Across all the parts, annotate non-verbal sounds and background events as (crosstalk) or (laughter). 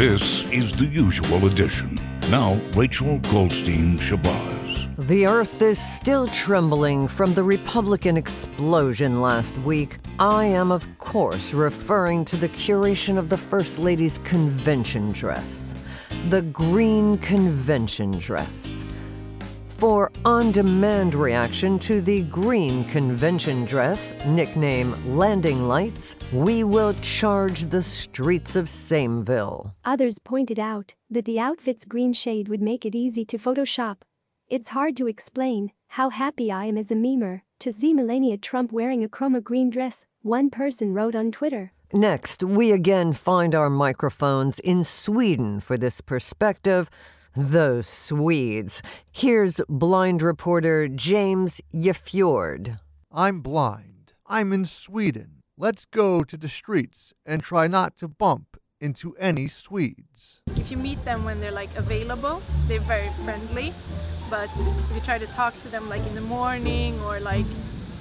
This is the usual edition. Now, Rachel Goldstein Shabazz. The earth is still trembling from the Republican explosion last week. I am, of course, referring to the curation of the First Lady's convention dress. The green convention dress. For on demand reaction to the green convention dress, nickname Landing Lights, we will charge the streets of Sameville. Others pointed out that the outfit's green shade would make it easy to Photoshop. It's hard to explain how happy I am as a memer to see Melania Trump wearing a chroma green dress, one person wrote on Twitter. Next, we again find our microphones in Sweden for this perspective. Those Swedes. Here's blind reporter James Yefjord. I'm blind. I'm in Sweden. Let's go to the streets and try not to bump into any Swedes. If you meet them when they're like available, they're very friendly. But if you try to talk to them like in the morning or like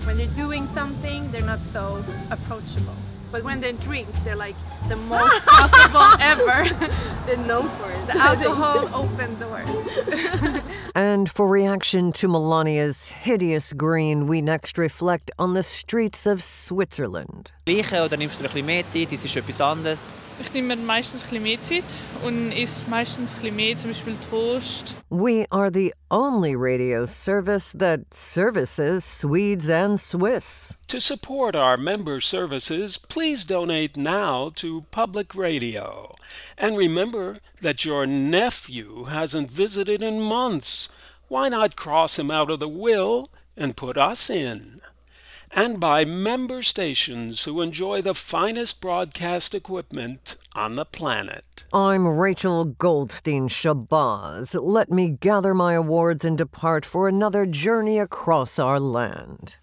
when they're doing something, they're not so approachable. But when they drink, they're like the most (laughs) talkable ever. (laughs) They're known for it. The alcohol opened doors. (laughs) And for reaction to Melania's hideous green, we next reflect on the streets of Switzerland. Gleiche oder nimmst du ein bisschen mehr Zeit? Das ist etwas anderes. Ich nehme mir meistens ein bisschen mehr Zeit und esse meistens ein bisschen mehr, zum Beispiel Toast. We are the only radio service that services Swedes and Swiss. To support our member services, please donate now to Public Radio. And remember that your nephew hasn't visited in months. Why not cross him out of the will and put us in? And by member stations who enjoy the finest broadcast equipment on the planet. I'm Rachel Goldstein Shabazz. Let me gather my awards and depart for another journey across our land.